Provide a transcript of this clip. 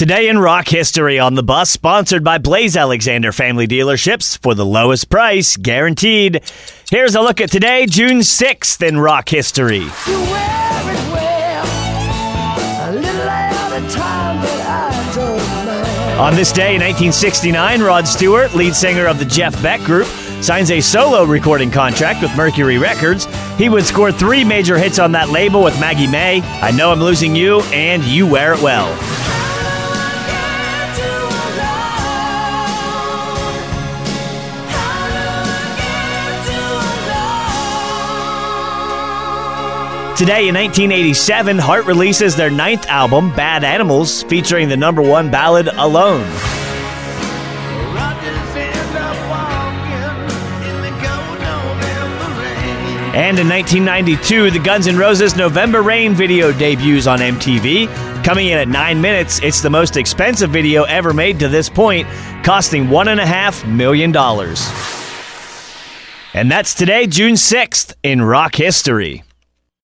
Today in rock history on the bus, sponsored by Blaise Alexander Family Dealerships for the lowest price guaranteed. Here's a look at today, June 6th in rock history. You wear it well, a little out of time to answer. On this day in 1969, Rod Stewart, lead singer of the Jeff Beck Group, signs a solo recording contract with Mercury Records. He would score three major hits on that label with Maggie May, I Know I'm Losing You, and You Wear It Well. Today in 1987, Heart releases their ninth album, Bad Animals, featuring the number one ballad, Alone. And in 1992, the Guns N' Roses November Rain video debuts on MTV. Coming in at nine minutes, it's the most expensive video ever made to this point, costing $1.5 million. And that's today, June 6th, in rock history.